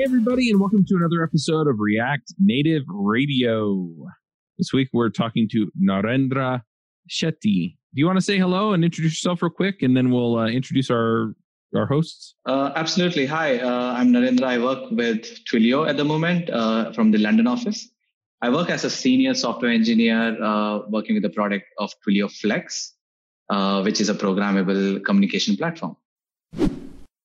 Hey, everybody, and welcome to another episode of React Native Radio. This week we're talking to Narendra Shetty. Do you want to say hello and introduce yourself real quick, and then we'll uh, introduce our our hosts? Uh, absolutely. Hi, uh, I'm Narendra. I work with Twilio at the moment uh, from the London office. I work as a senior software engineer uh, working with the product of Twilio Flex, uh, which is a programmable communication platform.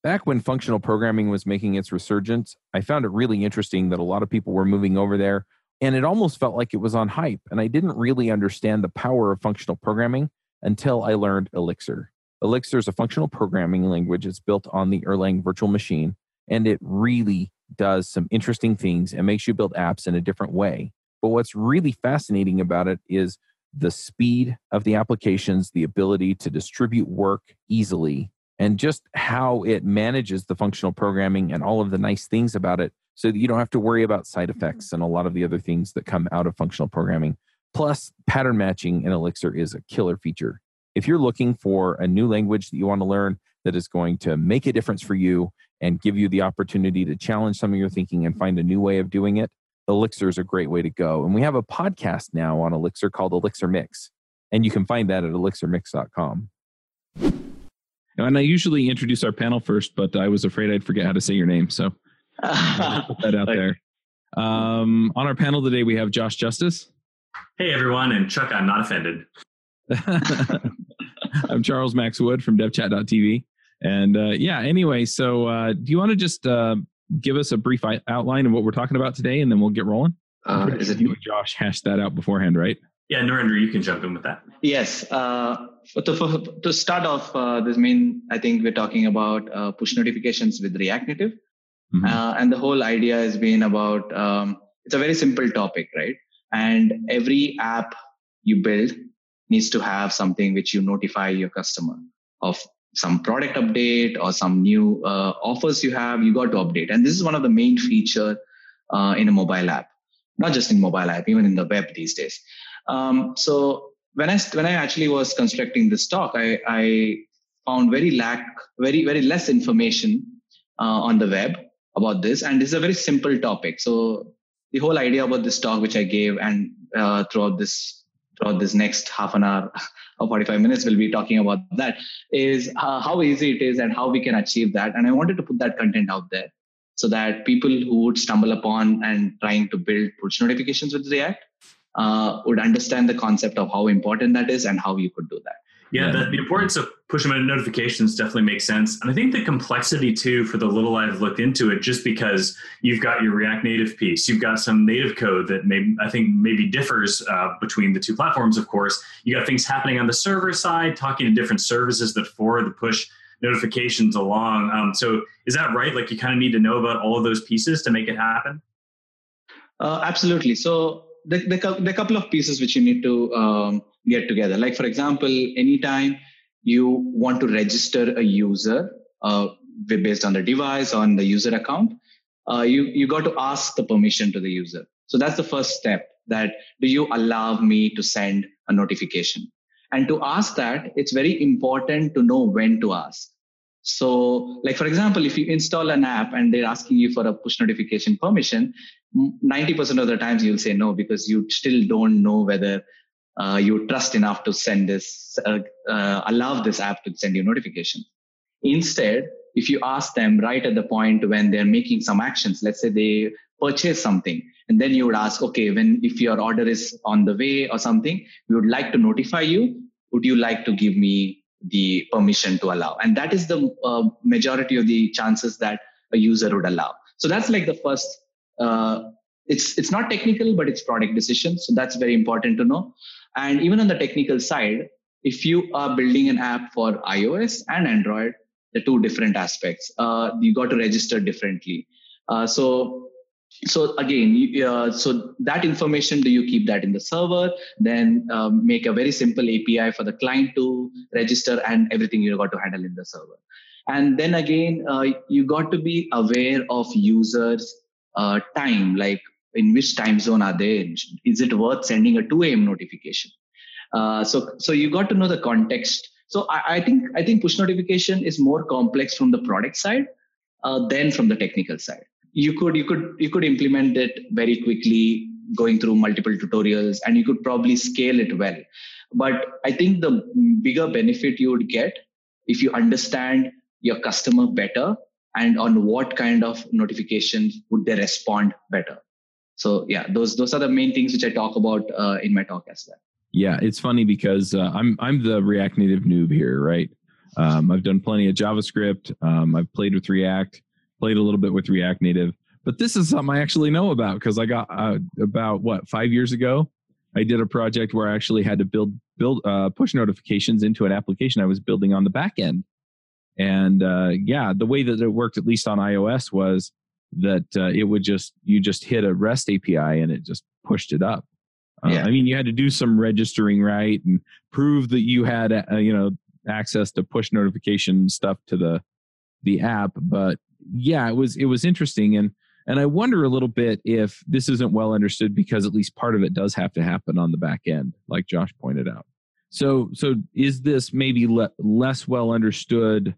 Back when functional programming was making its resurgence, I found it really interesting that a lot of people were moving over there, and it almost felt like it was on hype. And I didn't really understand the power of functional programming until I learned Elixir. Elixir is a functional programming language. It's built on the Erlang virtual machine, and it really does some interesting things and makes you build apps in a different way. But what's really fascinating about it is the speed of the applications, the ability to distribute work easily, and just how it manages the functional programming and all of the nice things about it so that you don't have to worry about side Mm-hmm. effects and a lot of the other things that come out of functional programming. Plus, pattern matching in Elixir is a killer feature. If you're looking for a new language that you want to learn that is going to make a difference for you and give you the opportunity to challenge some of your thinking and find a new way of doing it, Elixir is a great way to go. And we have a podcast now on Elixir called Elixir Mix, and you can find that at elixirmix.com. And I usually introduce our panel first, but I was afraid I'd forget how to say your name. So put that out there. Um, on our panel today, we have Josh Justice. Hey everyone, and Chuck, I'm not offended. I'm Charles Max Wood from devchat.tv. And uh, yeah, anyway, so uh, do you want to just uh, give us a brief outline of what we're talking about today and then we'll get rolling? Uh, is it you and Josh hashed that out beforehand, right? Yeah, Narendra, you can jump in with that. Yes. Uh, to, for, to start off, uh, this mean I think we're talking about uh, push notifications with React Native, Mhm. uh, and the whole idea has been about um, it's a very simple topic, right? And every app you build needs to have something which you notify your customer of some product update or some new uh, offers you have. You got to update, and this is one of the main feature uh, in a mobile app, not just in mobile app, even in the web these days. Um, so when I when I actually was constructing this talk, I, I found very lack very very less information uh, on the web about this, and this is a very simple topic. So the whole idea about this talk, which I gave, and uh, throughout this throughout this next half an hour or 45 minutes, we'll be talking about that is uh, how easy it is and how we can achieve that. And I wanted to put that content out there so that people who would stumble upon and trying to build push notifications with React uh, would understand the concept of how important that is and how you could do that. Yeah, Yeah. The, the importance of push notifications definitely makes sense. And I think the complexity too, for the little I've looked into it, just because you've got your React Native piece, you've got some native code that maybe I think maybe differs uh, between the two platforms. Of course, you got things happening on the server side, talking to different services that forward the push notifications along. Um, so is that right? Like you kind of need to know about all of those pieces to make it happen. Uh, absolutely. So the, the, cou- the couple of pieces which you need to um, get together. Like for example, anytime you want to register a user uh, based on the device on the user account, uh, you you got to ask the permission to the user. So that's the first step. That do you allow me to send a notification? And to ask that, it's very important to know when to ask. So, like for example, if you install an app and they're asking you for a push notification permission, 90% of the times you'll say no because you still don't know whether uh, you trust enough to send this, uh, uh, allow this app to send you notification. Instead, if you ask them right at the point when they're making some actions, let's say they purchase something, and then you would ask, okay, when if your order is on the way or something, we would like to notify you. Would you like to give me the permission to allow? And that is the uh, majority of the chances that a user would allow. So that's like the first uh, it's it's not technical but it's product decision so that's very important to know and even on the technical side if you are building an app for ios and android the two different aspects uh, you got to register differently uh, so so again uh, so that information do you keep that in the server then um, make a very simple api for the client to register and everything you got to handle in the server and then again uh, you got to be aware of users uh, time, like in which time zone are they? Is it worth sending a 2 a.m. notification? Uh, so, so you got to know the context. So I, I think I think push notification is more complex from the product side uh, than from the technical side. You could you could you could implement it very quickly going through multiple tutorials and you could probably scale it well. But i think the bigger benefit you would get if you understand your customer better and on what kind of notifications would they respond better. So yeah those those are the main things which i talk about uh, in my talk as well. Yeah it's funny because uh, i'm i'm the react native noob here right? Um, i've done plenty of javascript. Um, i've played with react played a little bit with react native but this is something i actually know about because i got uh, about what five years ago i did a project where i actually had to build build uh, push notifications into an application i was building on the back end and uh, yeah, the way that it worked, at least on iOS, was that uh, it would just you just hit a REST API and it just pushed it up. Uh, yeah. I mean, you had to do some registering right and prove that you had uh, you know access to push notification stuff to the the app. But yeah, it was it was interesting and and I wonder a little bit if this isn't well understood because at least part of it does have to happen on the back end, like Josh pointed out. So so is this maybe le- less well understood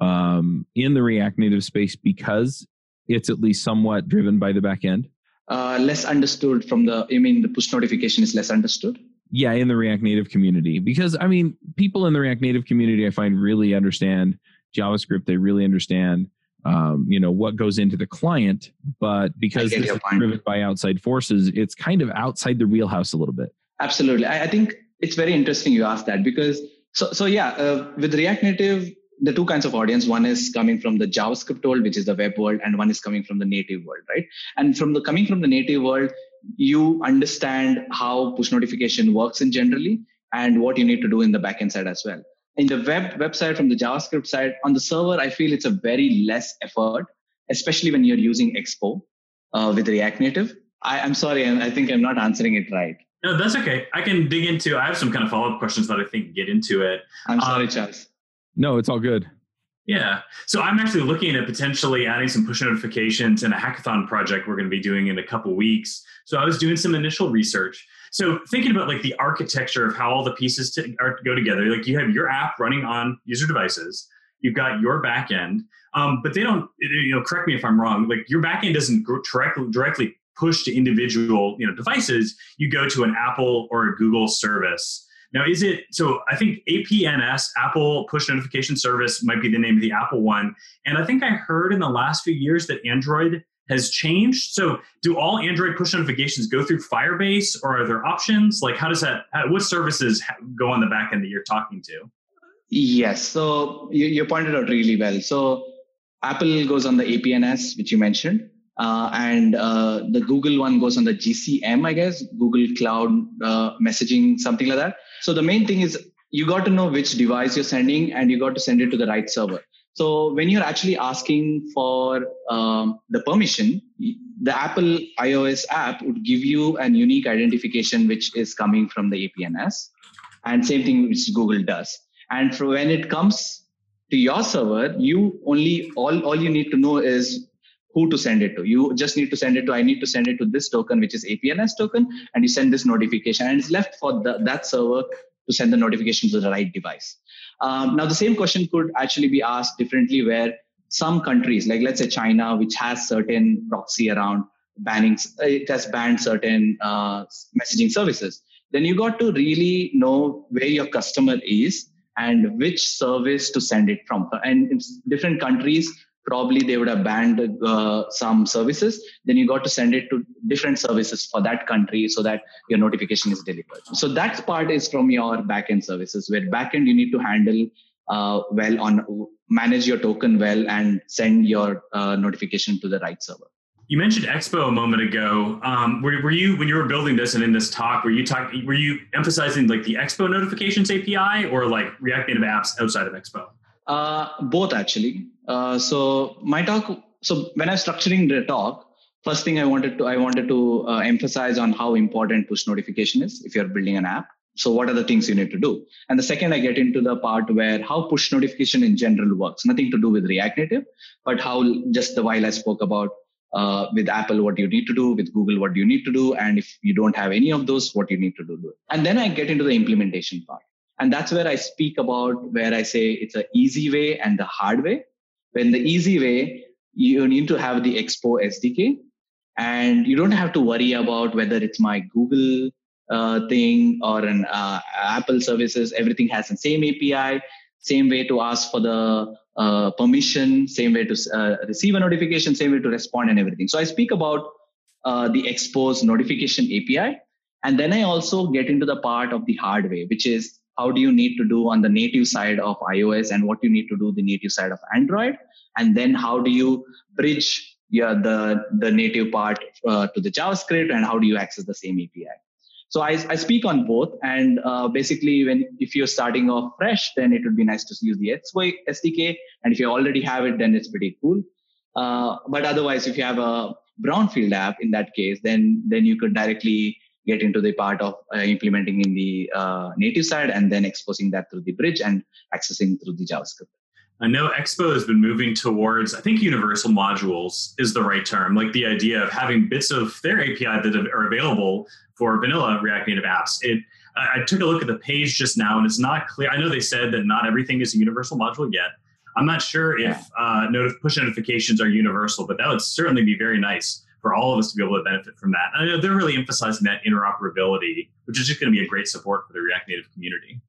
um, in the React Native space because it's at least somewhat driven by the back end? Uh, less understood from the, I mean, the push notification is less understood? Yeah, in the React Native community. Because, I mean, people in the React Native community, I find, really understand JavaScript. They really understand, um, you know, what goes into the client. But because is driven by outside forces, it's kind of outside the wheelhouse a little bit. Absolutely. I, I think it's very interesting you asked that because, so, so yeah, uh, with React Native, the two kinds of audience one is coming from the javascript world which is the web world and one is coming from the native world right and from the coming from the native world you understand how push notification works in generally and what you need to do in the backend side as well in the web website from the javascript side on the server i feel it's a very less effort especially when you're using expo uh, with react native I, i'm sorry i think i'm not answering it right no, that's okay. I can dig into. I have some kind of follow up questions that I think get into it. I'm sorry, um, Charles. No, it's all good. Yeah. So I'm actually looking at potentially adding some push notifications in a hackathon project we're going to be doing in a couple weeks. So I was doing some initial research. So thinking about like the architecture of how all the pieces to, are, go together, like you have your app running on user devices, you've got your backend, um, but they don't. You know, correct me if I'm wrong. Like your backend doesn't directly directly push to individual you know devices. You go to an Apple or a Google service now, is it so? I think APNS, Apple Push Notification Service, might be the name of the Apple one. And I think I heard in the last few years that Android has changed. So, do all Android push notifications go through Firebase, or are there options? Like, how does that? What services go on the back end that you're talking to? Yes. So you, you pointed out really well. So Apple goes on the APNS, which you mentioned. Uh, and uh, the Google one goes on the GCM, I guess, Google Cloud uh, Messaging, something like that. So the main thing is you got to know which device you're sending and you got to send it to the right server. So when you're actually asking for um, the permission, the Apple iOS app would give you an unique identification which is coming from the APNS, and same thing which Google does. And for when it comes to your server, you only all all you need to know is who to send it to. You just need to send it to, I need to send it to this token, which is APNS token, and you send this notification, and it's left for the, that server to send the notification to the right device. Um, now, the same question could actually be asked differently where some countries, like let's say China, which has certain proxy around banning, it has banned certain uh, messaging services. Then you got to really know where your customer is and which service to send it from. And in different countries, probably they would have banned uh, some services. Then you got to send it to different services for that country so that your notification is delivered. So that part is from your backend services where backend you need to handle uh, well on manage your token well and send your uh, notification to the right server. You mentioned expo a moment ago. Um, were, were you when you were building this and in this talk were you talking were you emphasizing like the expo notifications api or like react native apps outside of expo uh, both actually. Uh, so my talk. So when I was structuring the talk, first thing I wanted to I wanted to uh, emphasize on how important push notification is if you're building an app. So what are the things you need to do? And the second, I get into the part where how push notification in general works. Nothing to do with React Native, but how just the while I spoke about uh, with Apple, what you need to do, with Google, what you need to do, and if you don't have any of those, what you need to do. And then I get into the implementation part. And that's where I speak about where I say it's an easy way and the hard way. When the easy way, you need to have the Expo SDK, and you don't have to worry about whether it's my Google uh, thing or an uh, Apple services. Everything has the same API, same way to ask for the uh, permission, same way to uh, receive a notification, same way to respond, and everything. So I speak about uh, the Expo's notification API, and then I also get into the part of the hard way which is how do you need to do on the native side of iOS and what you need to do the native side of Android, and then how do you bridge yeah, the the native part uh, to the JavaScript, and how do you access the same API. So I, I speak on both, and uh, basically, when if you're starting off fresh, then it would be nice to use the SDK, and if you already have it, then it's pretty cool. Uh, but otherwise, if you have a brownfield app, in that case, then then you could directly get into the part of uh, implementing in the uh, native side and then exposing that through the bridge and accessing through the JavaScript. I know Expo has been moving towards, I think universal modules is the right term, like the idea of having bits of their API that are available for vanilla React Native apps. It, I took a look at the page just now and it's not clear. I know they said that not everything is a universal module yet. I'm not sure if uh, notif- push notifications are universal, but that would certainly be very nice for all of us to be able to benefit from that. I know they're really emphasizing that interoperability, which is just going to be a great support for the React Native community.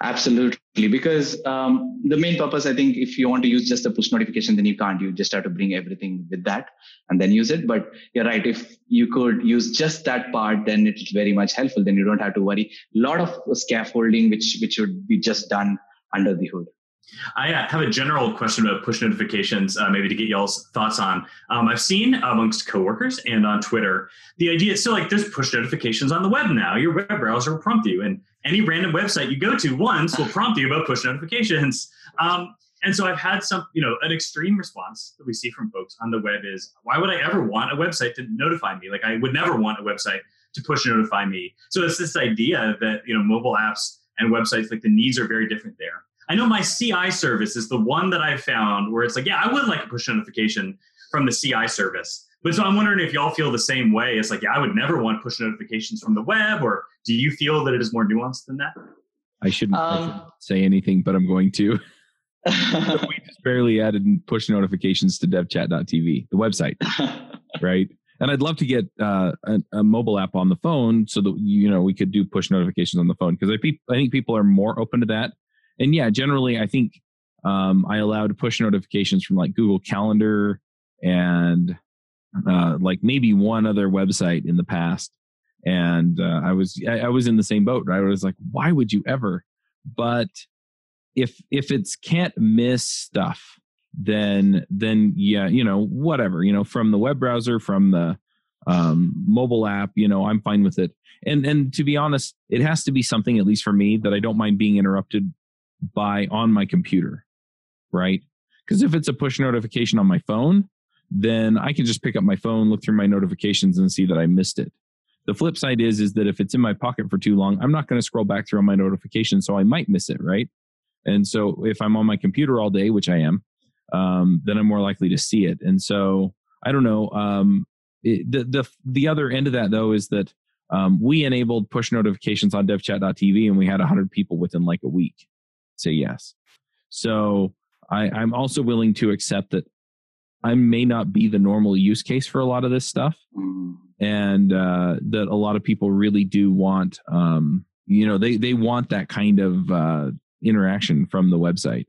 Absolutely, because um, the main purpose, I think, if you want to use just the push notification, then you can't. You just have to bring everything with that and then use it. But you're right. If you could use just that part, then it's very much helpful. Then you don't have to worry. A lot of scaffolding, which which should be just done under the hood. I uh, have a general question about push notifications, uh, maybe to get y'all's thoughts on. Um, I've seen amongst coworkers and on Twitter the idea. So, like, there's push notifications on the web now. Your web browser will prompt you, and any random website you go to once will prompt you about push notifications. Um, and so I've had some, you know, an extreme response that we see from folks on the web is, why would I ever want a website to notify me? Like, I would never want a website to push notify me. So it's this idea that you know, mobile apps and websites, like the needs are very different there. I know my CI service is the one that I found where it's like, yeah, I would like a push notification from the CI service. But so I'm wondering if y'all feel the same way. It's like, yeah, I would never want push notifications from the web, or do you feel that it is more nuanced than that? I shouldn't, um, I shouldn't say anything, but I'm going to. we just barely added push notifications to devchat.tv, the website, right? And I'd love to get uh, a, a, mobile app on the phone so that you know we could do push notifications on the phone because I, pe- I think people are more open to that and yeah, generally, I think um, I allowed push notifications from like Google Calendar and uh, like maybe one other website in the past. And uh, I was I, I was in the same boat. Right? I was like, why would you ever? But if if it's can't miss stuff, then then yeah, you know whatever you know from the web browser from the um, mobile app, you know I'm fine with it. And and to be honest, it has to be something at least for me that I don't mind being interrupted by on my computer, right? Because if it's a push notification on my phone, then I can just pick up my phone, look through my notifications, and see that I missed it. The flip side is is that if it's in my pocket for too long, I'm not going to scroll back through my notifications, so I might miss it, right? And so if I'm on my computer all day, which I am, um, then I'm more likely to see it. And so I don't know. Um, it, the the the other end of that though is that um, we enabled push notifications on devchat.tv, and we had 100 people within like a week say yes. So I, I'm also willing to accept that I may not be the normal use case for a lot of this stuff, mm. and uh, that a lot of people really do want, um, you know, they they want that kind of uh, interaction from the website.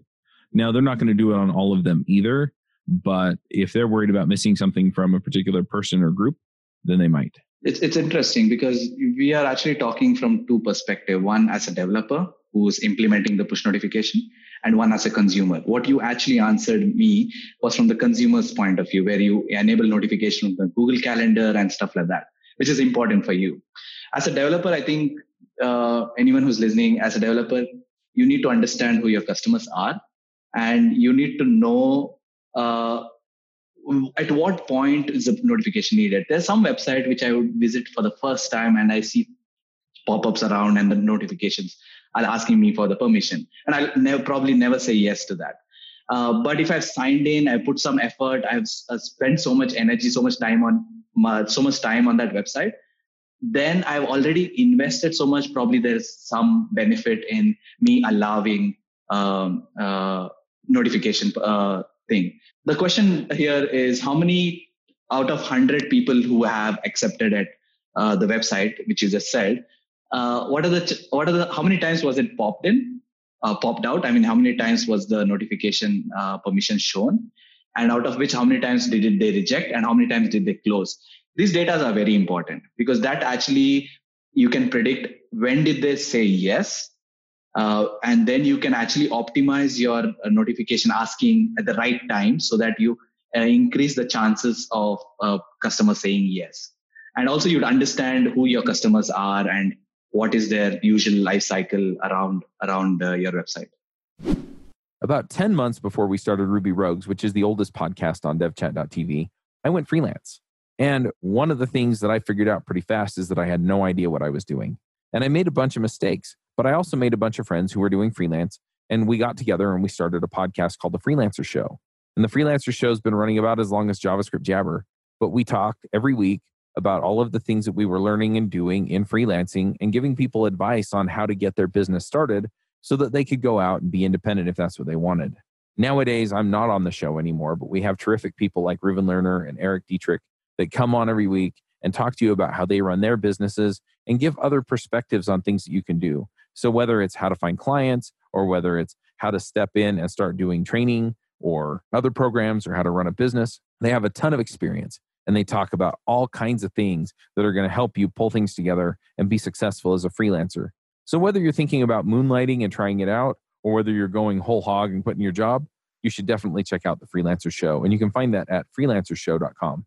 Now they're not going to do it on all of them either, but if they're worried about missing something from a particular person or group, then they might. It's it's interesting because we are actually talking from two perspectives. One as a developer who's implementing the push notification and one as a consumer. What you actually answered me was from the consumer's point of view, where you enable notification on the Google Calendar and stuff like that, which is important for you. As a developer, I think uh, anyone who's listening, as a developer, you need to understand who your customers are and you need to know uh, at what point is the notification needed. There's some website which I would visit for the first time and I see pop-ups around and the notifications are asking me for the permission. And I'll never, probably never say yes to that. Uh, but if I've signed in, I put some effort, I've uh, spent so much energy, so much time on my, so much time on that website, then I've already invested so much. Probably there's some benefit in me allowing um, uh, notification uh, thing. The question here is how many out of 100 people who have accepted at uh, the website, which you just said, uh, what are the, what are the, how many times was it popped in, uh, popped out? I mean, how many times was the notification uh, permission shown? And out of which, how many times did it, they reject and how many times did they close? These data are very important because that actually you can predict when did they say yes uh, and then you can actually optimize your uh, notification asking at the right time so that you uh, increase the chances of uh, customers saying yes and also you'd understand who your customers are and what is their usual life cycle around around uh, your website? About 10 months before we started ruby rogues which is the oldest podcast on devchat.tv i went freelance. And one of the things that i figured out pretty fast is that i had no idea what i was doing. And i made a bunch of mistakes but I also made a bunch of friends who were doing freelance, and we got together and we started a podcast called The Freelancer Show. And the Freelancer Show has been running about as long as JavaScript Jabber, but we talk every week about all of the things that we were learning and doing in freelancing and giving people advice on how to get their business started so that they could go out and be independent if that's what they wanted. Nowadays, I'm not on the show anymore, but we have terrific people like Reuven Lerner and Erik Dietrich that come on every week and talk to you about how they run their businesses and give other perspectives on things that you can do. So, whether it's how to find clients or whether it's how to step in and start doing training or other programs or how to run a business, they have a ton of experience and they talk about all kinds of things that are going to help you pull things together and be successful as a freelancer. So, whether you're thinking about moonlighting and trying it out or whether you're going whole hog and quitting your job, you should definitely check out the Freelancer Show. And you can find that at freelancershow.com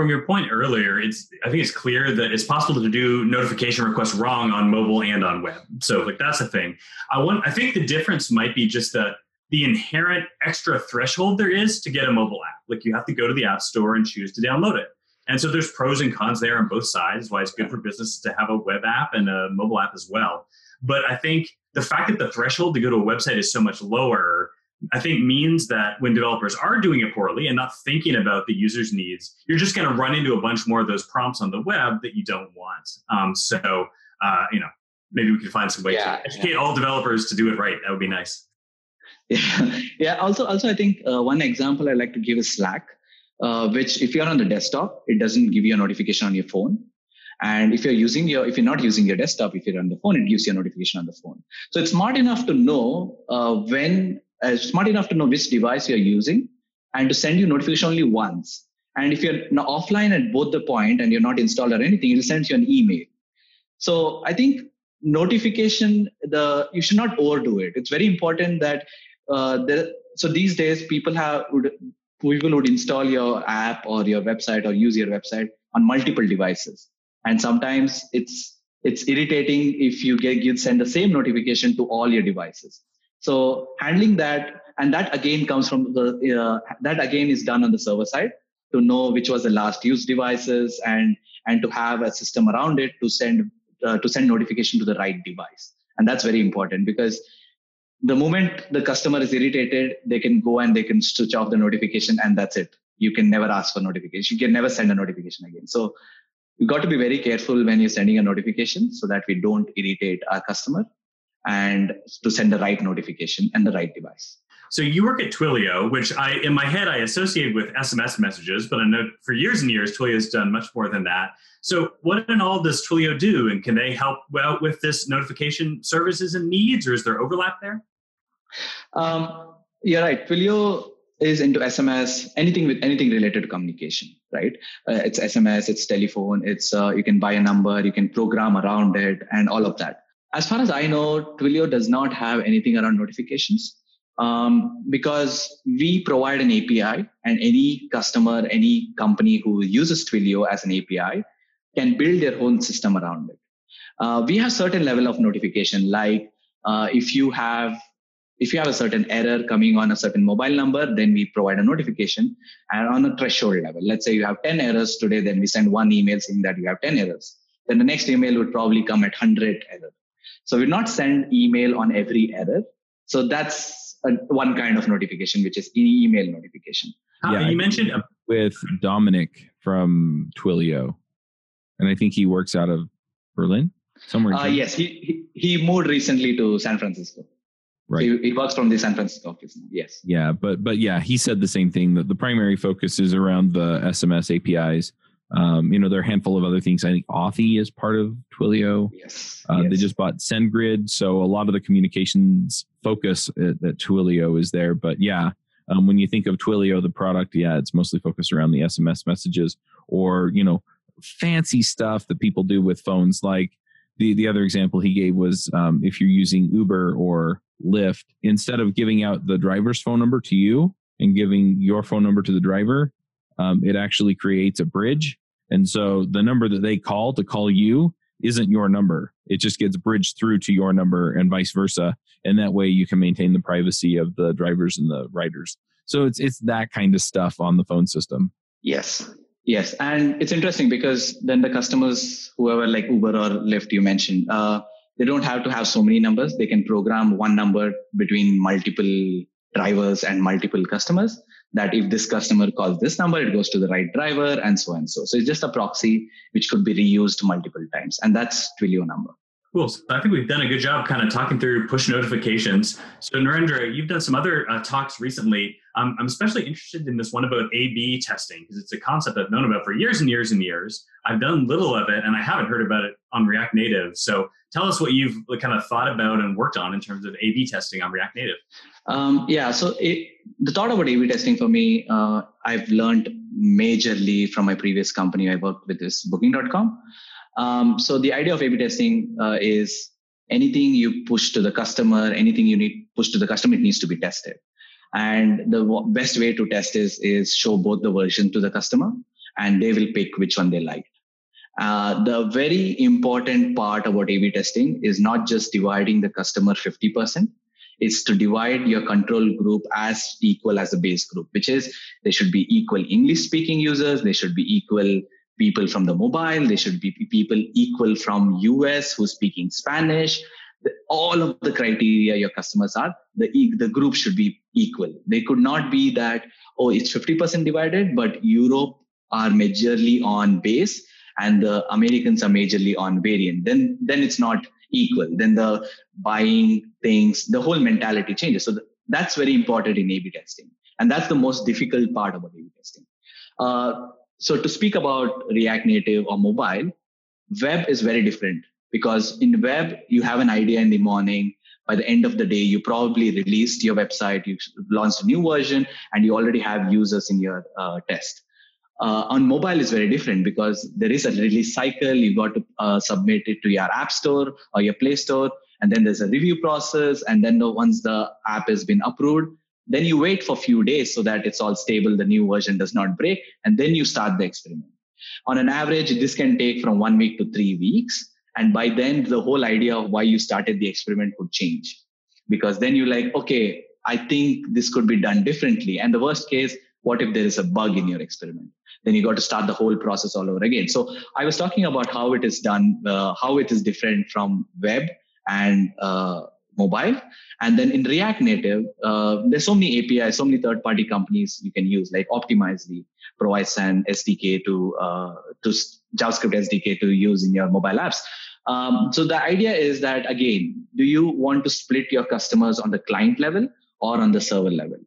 from your point earlier, it's I think it's clear that it's possible to do notification requests wrong on mobile and on web. So like that's a thing. I want I think the difference might be just the the inherent extra threshold there is to get a mobile app. Like you have to go to the app store and choose to download it. And so there's pros and cons there on both sides. Why it's good for businesses to have a web app and a mobile app as well. But I think the fact that the threshold to go to a website is so much lower I think means that when developers are doing it poorly and not thinking about the user's needs, you're just going to run into a bunch more of those prompts on the web that you don't want. Um, so, uh, you know, maybe we could find some way yeah, to educate yeah. all developers to do it right. That would be nice. Yeah, yeah. Also, also, I think uh, one example I like to give is Slack, uh, which if you're on the desktop, it doesn't give you a notification on your phone. And if you're using your, if you're not using your desktop, if you're on the phone, it gives you a notification on the phone. So it's smart enough to know uh, when uh, smart enough to know which device you're using and to send you notification only once. And if you're offline at both the point and you're not installed or anything, it'll send you an email. So I think notification, the you should not overdo it. It's very important that there, so these days people have would, people would install your app or your website or use your website on multiple devices, and sometimes it's it's irritating if you get you send the same notification to all your devices. So handling that, and that again comes from the, uh, that again is done on the server side to know which was the last used devices and, and to have a system around it to send, uh, to send notification to the right device. And that's very important because the moment the customer is irritated, they can go and they can switch off the notification and that's it. You can never ask for notification. You can never send a notification again. So you've got to be very careful when you're sending a notification so that we don't irritate our customer and to send the right notification and the right device. So you work at Twilio, which I, in my head, I associate with SMS messages, but I know for years and years, Twilio has done much more than that. So what in all does Twilio do? And can they help out with this notification services and needs, or is there overlap there? Um, you're right. Twilio is into SMS, anything with anything related to communication, right? Uh, it's SMS, it's telephone, it's uh, you can buy a number, you can program around it, and all of that as far as I know, Twilio does not have anything around notifications um, because we provide an API, and any customer, any company who uses Twilio as an API can build their own system around it. Uh, we have certain level of notification, like uh, if you have if you have a certain error coming on a certain mobile number, then we provide a notification and on a threshold level. Let's say you have 10 errors today, then we send one email saying that you have 10 errors. Then the next email would probably come at 100 errors. So we not send email on every error. So that's a, one kind of notification, which is email notification. Yeah, you mentioned with Dominic from Twilio, and I think he works out of Berlin somewhere. Uh, yes, he, he he moved recently to San Francisco. Right. So he works from the San Francisco office. Yes. Yeah, but but yeah, he said the same thing that the primary focus is around the SMS APIs. Um, you know, there are a handful of other things. I think Authy is part of Twilio. Yes. Uh, yes. They just bought SendGrid, so a lot of the communications focus at, at Twilio is there. But yeah, um, when you think of Twilio, the product, yeah, it's mostly focused around the SMS messages or you know fancy stuff that people do with phones. Like the the other example he gave was um, if you're using Uber or Lyft, instead of giving out the driver's phone number to you and giving your phone number to the driver, um, it actually creates a bridge. And so the number that they call to call you isn't your number. It just gets bridged through to your number and vice versa. And that way you can maintain the privacy of the drivers and the riders. So it's it's that kind of stuff on the phone system. Yes. Yes. And it's interesting because then the customers, whoever like Uber or Lyft you mentioned, uh, they don't have to have so many numbers. They can program one number between multiple drivers and multiple customers. That if this customer calls this number, it goes to the right driver and so and so. So it's just a proxy which could be reused multiple times. And that's Twilio number. Cool. So I think we've done a good job kind of talking through push notifications. So Narendra, you've done some other uh, talks recently. Um, I'm especially interested in this one about A/B testing because it's a concept I've known about for years and years and years. I've done little of it, and I haven't heard about it on React Native. So tell us what you've kind of thought about and worked on in terms of A/B testing on React Native. Um, yeah. So it, the thought about A/B testing for me, uh, I've learned majorly from my previous company I worked with is Booking.com. Um, so the idea of A/B testing uh, is anything you push to the customer, anything you need push to the customer, it needs to be tested. And the best way to test is is show both the version to the customer, and they will pick which one they like. Uh, the very important part about A/B testing is not just dividing the customer 50%. It's to divide your control group as equal as the base group, which is they should be equal English speaking users, they should be equal people from the mobile they should be people equal from us who's speaking spanish. All of the criteria your customers are the the group should be equal. They could not be that oh it's 50% divided but europe are majorly on base and the americans are majorly on variant. Then then it's not equal. Then the buying things the whole mentality changes. So the, that's very important in a b testing. And that's the most difficult part about a b testing. Uh, so to speak about React Native or mobile, web is very different because in web, you have an idea in the morning. By the end of the day, you probably released your website, you launched a new version, and you already have users in your uh, test. Uh, on mobile is very different because there is a release cycle. You got to uh, submit it to your app store or your play store, and then there's a review process. And then the, once the app has been approved, then you wait for a few days so that it's all stable, the new version does not break, and then you start the experiment. On an average, this can take from one week to three weeks. And by then, the whole idea of why you started the experiment would change. Because then you're like, okay, I think this could be done differently. And the worst case, what if there is a bug in your experiment? Then you got to start the whole process all over again. So I was talking about how it is done, uh, how it is different from web and uh, mobile. And then in React Native, uh, there's so many APIs, so many third-party companies you can use, like Optimizely provides an SDK to uh, to JavaScript SDK to use in your mobile apps. Um, so the idea is that again, do you want to split your customers on the client level or on the server level?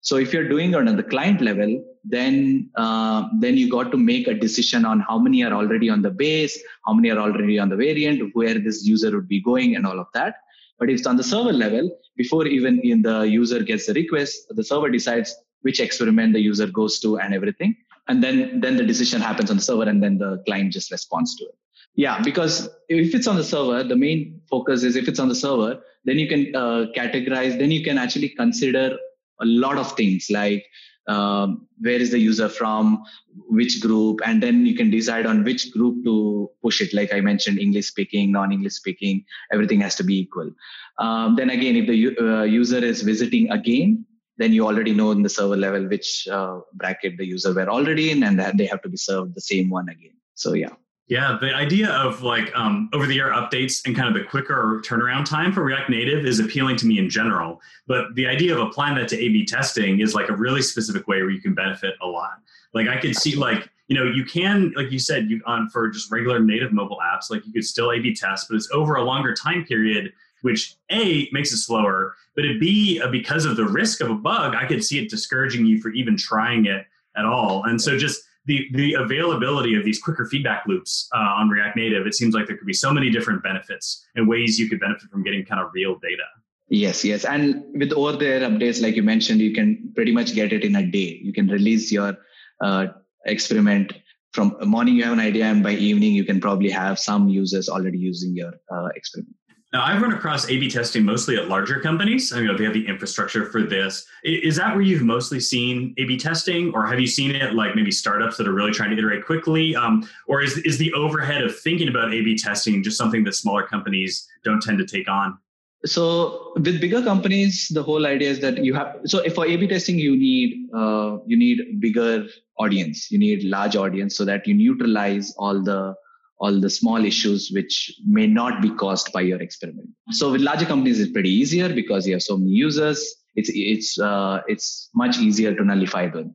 So if you're doing it on the client level, then uh, then you got to make a decision on how many are already on the base, how many are already on the variant, where this user would be going, and all of that. But if it's on the server level, before even in the user gets the request, the server decides which experiment the user goes to and everything. And then, then the decision happens on the server and then the client just responds to it. Yeah, because if it's on the server, the main focus is if it's on the server, then you can uh, categorize, then you can actually consider a lot of things like um, where is the user from which group and then you can decide on which group to push it. Like i mentioned english speaking non-english speaking everything has to be equal. Um, then again if the uh, user is visiting again then you already know in the server level which uh, bracket the user were already in and that they have to be served the same one again. So yeah yeah, the idea of like um, over the air updates and kind of the quicker turnaround time for React Native is appealing to me in general. But the idea of applying that to A B testing is like a really specific way where you can benefit a lot. Like I could see like, you know, you can, like you said, you on for just regular native mobile apps, like you could still A B test, but it's over a longer time period which A makes it slower, but it B, uh, because of the risk of a bug, I could see it discouraging you for even trying it at all. And so just the, the availability of these quicker feedback loops uh, on React Native, it seems like there could be so many different benefits and ways you could benefit from getting kind of real data. Yes, yes. And with over the air updates, like you mentioned, you can pretty much get it in a day. You can release your uh, experiment from morning, you have an idea, and by evening, you can probably have some users already using your uh, experiment. Now, I've run across A B testing mostly at larger companies. I mean, they have the infrastructure for this. Is that where you've mostly seen A B testing, or have you seen it like maybe startups that are really trying to iterate quickly? Um, or is, is the overhead of thinking about A B testing just something that smaller companies don't tend to take on? So with bigger companies, the whole idea is that you have. So for A/B testing, you need uh, you need bigger audience. You need large audience so that you neutralize all the all the small issues which may not be caused by your experiment. So with larger companies, it's pretty easier because you have so many users. It's it's uh, it's much easier to nullify them.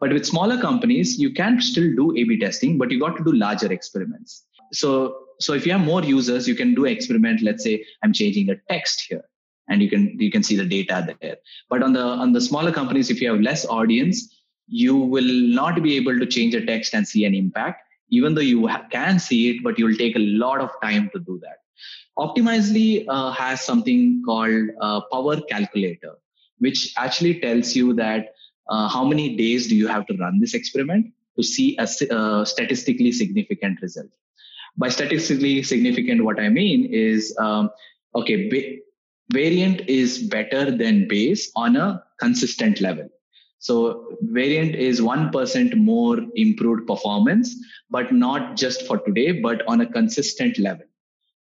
But with smaller companies, you can still do A/B testing, but you got to do larger experiments. So so if you have more users, you can do experiment. Let's say I'm changing a text here, and you can you can see the data there. But on the on the smaller companies, if you have less audience, you will not be able to change a text and see an impact even though you can see it, but you'll take a lot of time to do that. Optimizely uh, has something called uh, Power Calculator, which actually tells you that uh, how many days do you have to run this experiment to see a uh, statistically significant result. By statistically significant, what I mean is, um, okay, ba- variant is better than base on a consistent level. So variant is 1% more improved performance, but not just for today, but on a consistent level.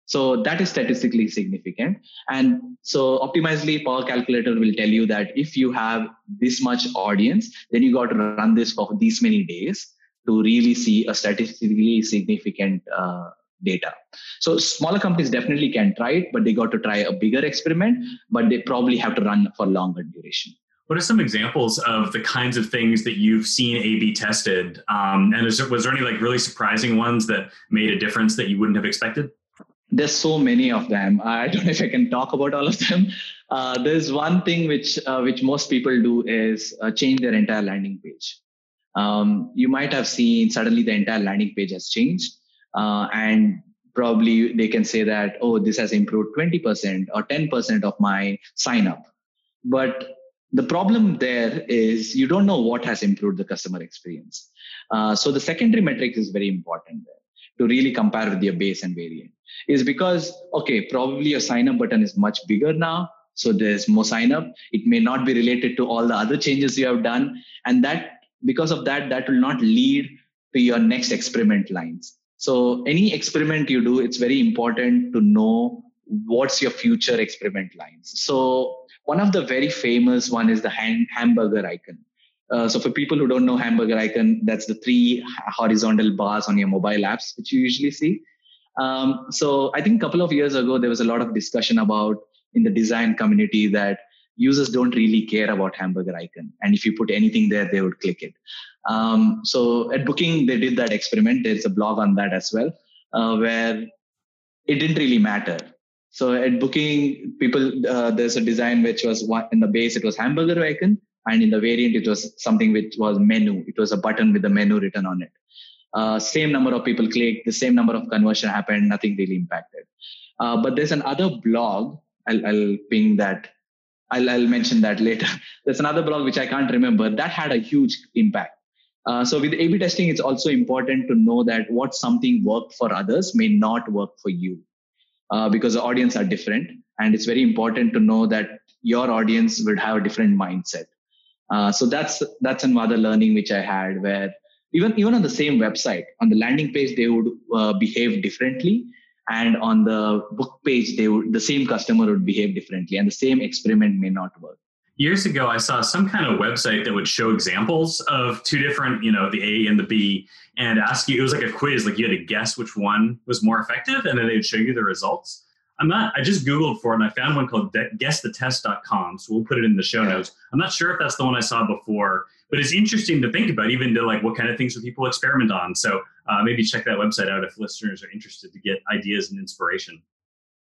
So that is statistically significant. And so Optimizely Power Calculator will tell you that if you have this much audience, then you got to run this for these many days to really see a statistically significant uh, data. So smaller companies definitely can try it, but they got to try a bigger experiment, but they probably have to run for longer duration. What are some examples of the kinds of things that you've seen A/B tested? Um, and is was there any like really surprising ones that made a difference that you wouldn't have expected? There's so many of them. I don't know if I can talk about all of them. Uh, there's one thing which uh, which most people do is uh, change their entire landing page. Um, you might have seen suddenly the entire landing page has changed, uh, and probably they can say that oh this has improved 20% or 10% of my sign up but the problem there is you don't know what has improved the customer experience. Uh, so the secondary metric is very important there to really compare with your base and variant is because, okay, probably your sign up button is much bigger now. So there's more sign up. It may not be related to all the other changes you have done. And that because of that, that will not lead to your next experiment lines. So any experiment you do, it's very important to know what's your future experiment lines. So one of the very famous one is the ham- hamburger icon. Uh, so for people who don't know hamburger icon, that's the three horizontal bars on your mobile apps, which you usually see. Um, so I think a couple of years ago, there was a lot of discussion about in the design community that users don't really care about hamburger icon. And if you put anything there, they would click it. Um, so at Booking, they did that experiment. There's a blog on that as well, uh, where it didn't really matter. So at booking, people uh, there's a design which was one, in the base it was hamburger icon, and in the variant it was something which was menu. It was a button with the menu written on it. Uh, same number of people clicked, the same number of conversion happened, nothing really impacted. Uh, but there's another blog. I'll, I'll ping that. I'll, I'll mention that later. there's another blog which I can't remember that had a huge impact. Uh, so with A/B testing, it's also important to know that what something worked for others may not work for you uh, because the audience are different and it's very important to know that your audience would have a different mindset. Uh, so that's that's another learning which i had where even even on the same website on the landing page they would uh, behave differently and on the book page they would the same customer would behave differently and the same experiment may not work years ago i saw some kind of website that would show examples of two different you know the a and the b and ask you it was like a quiz like you had to guess which one was more effective and then they would show you the results. I'm not i just googled for it and i found one called guessthetest.com so we'll put it in the show notes. I'm not sure if that's the one i saw before but it's interesting to think about even to like what kind of things would people experiment on. So uh, maybe check that website out if listeners are interested to get ideas and inspiration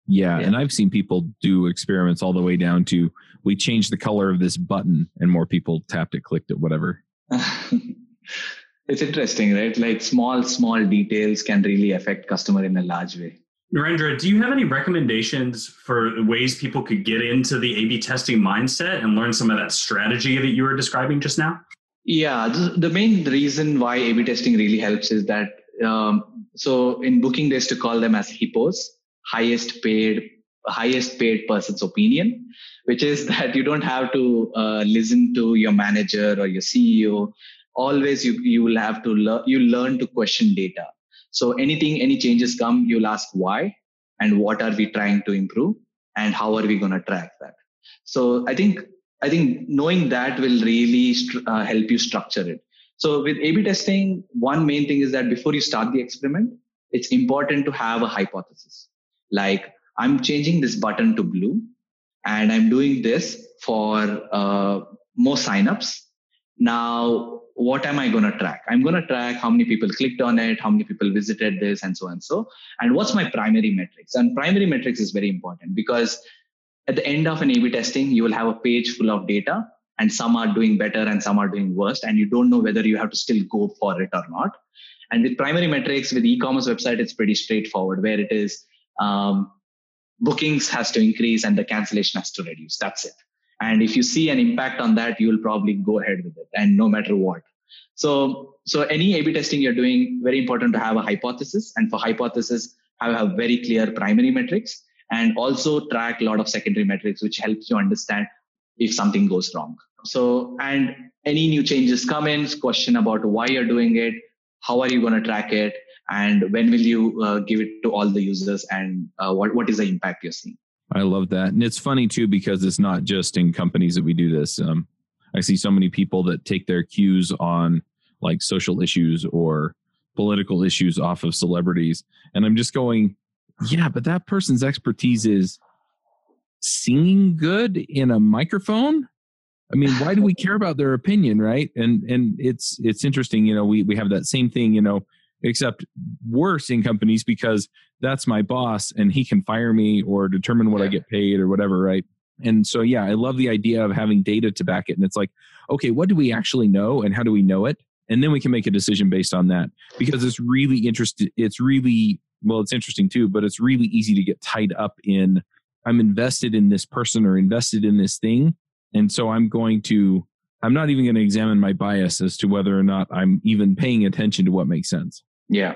Yeah, yeah, and I've seen people do experiments all the way down to we changed the color of this button and more people tapped it, clicked it, whatever. it's interesting, right? Like small, small details can really affect customer in a large way. Narendra, do you have any recommendations for ways people could get into the A/B testing mindset and learn some of that strategy that you were describing just now? Yeah, the main reason why A/B testing really helps is that um, so in booking, they to call them as HIPPOs, highest paid highest paid person's opinion, which is that you don't have to uh, listen to your manager or your CEO. Always, you you will have to learn. You learn to question data. So anything, any changes come, you'll ask why and what are we trying to improve and how are we going to track that. So I think I think knowing that will really uh, help you structure it. So with A/B testing, one main thing is that before you start the experiment, it's important to have a hypothesis. Like I'm changing this button to blue, and I'm doing this for uh, more signups. Now, what am I going to track? I'm going to track how many people clicked on it, how many people visited this, and so and so. And what's my primary metrics? And primary metrics is very important because at the end of an A/B testing, you will have a page full of data, and some are doing better and some are doing worse, and you don't know whether you have to still go for it or not. And with primary metrics, with e-commerce website, it's pretty straightforward, where it is um, bookings has to increase and the cancellation has to reduce. That's it. And if you see an impact on that, you will probably go ahead with it, and no matter what. So, so any A/B testing you're doing, very important to have a hypothesis, and for hypothesis, have very clear primary metrics, and also track a lot of secondary metrics, which helps you understand if something goes wrong. So, and any new changes come in, question about why you're doing it, how are you going to track it, and when will you uh, give it to all the users, and uh, what what is the impact you're seeing. I love that. And it's funny too, because it's not just in companies that we do this. Um, I see so many people that take their cues on like social issues or political issues off of celebrities. And I'm just going, yeah, but that person's expertise is singing good in a microphone. I mean, why do we care about their opinion, right? And and it's it's interesting, you know, we we have that same thing, you know, except worse in companies because that's my boss and he can fire me or determine what yeah. I get paid or whatever, right? And so, yeah, I love the idea of having data to back it. And it's like, okay, what do we actually know and how do we know it? And then we can make a decision based on that because it's really interesting. It's really, well, it's interesting too, but it's really easy to get tied up in I'm invested in this person or invested in this thing. And so I'm going to, I'm not even going to examine my bias as to whether or not I'm even paying attention to what makes sense. Yeah.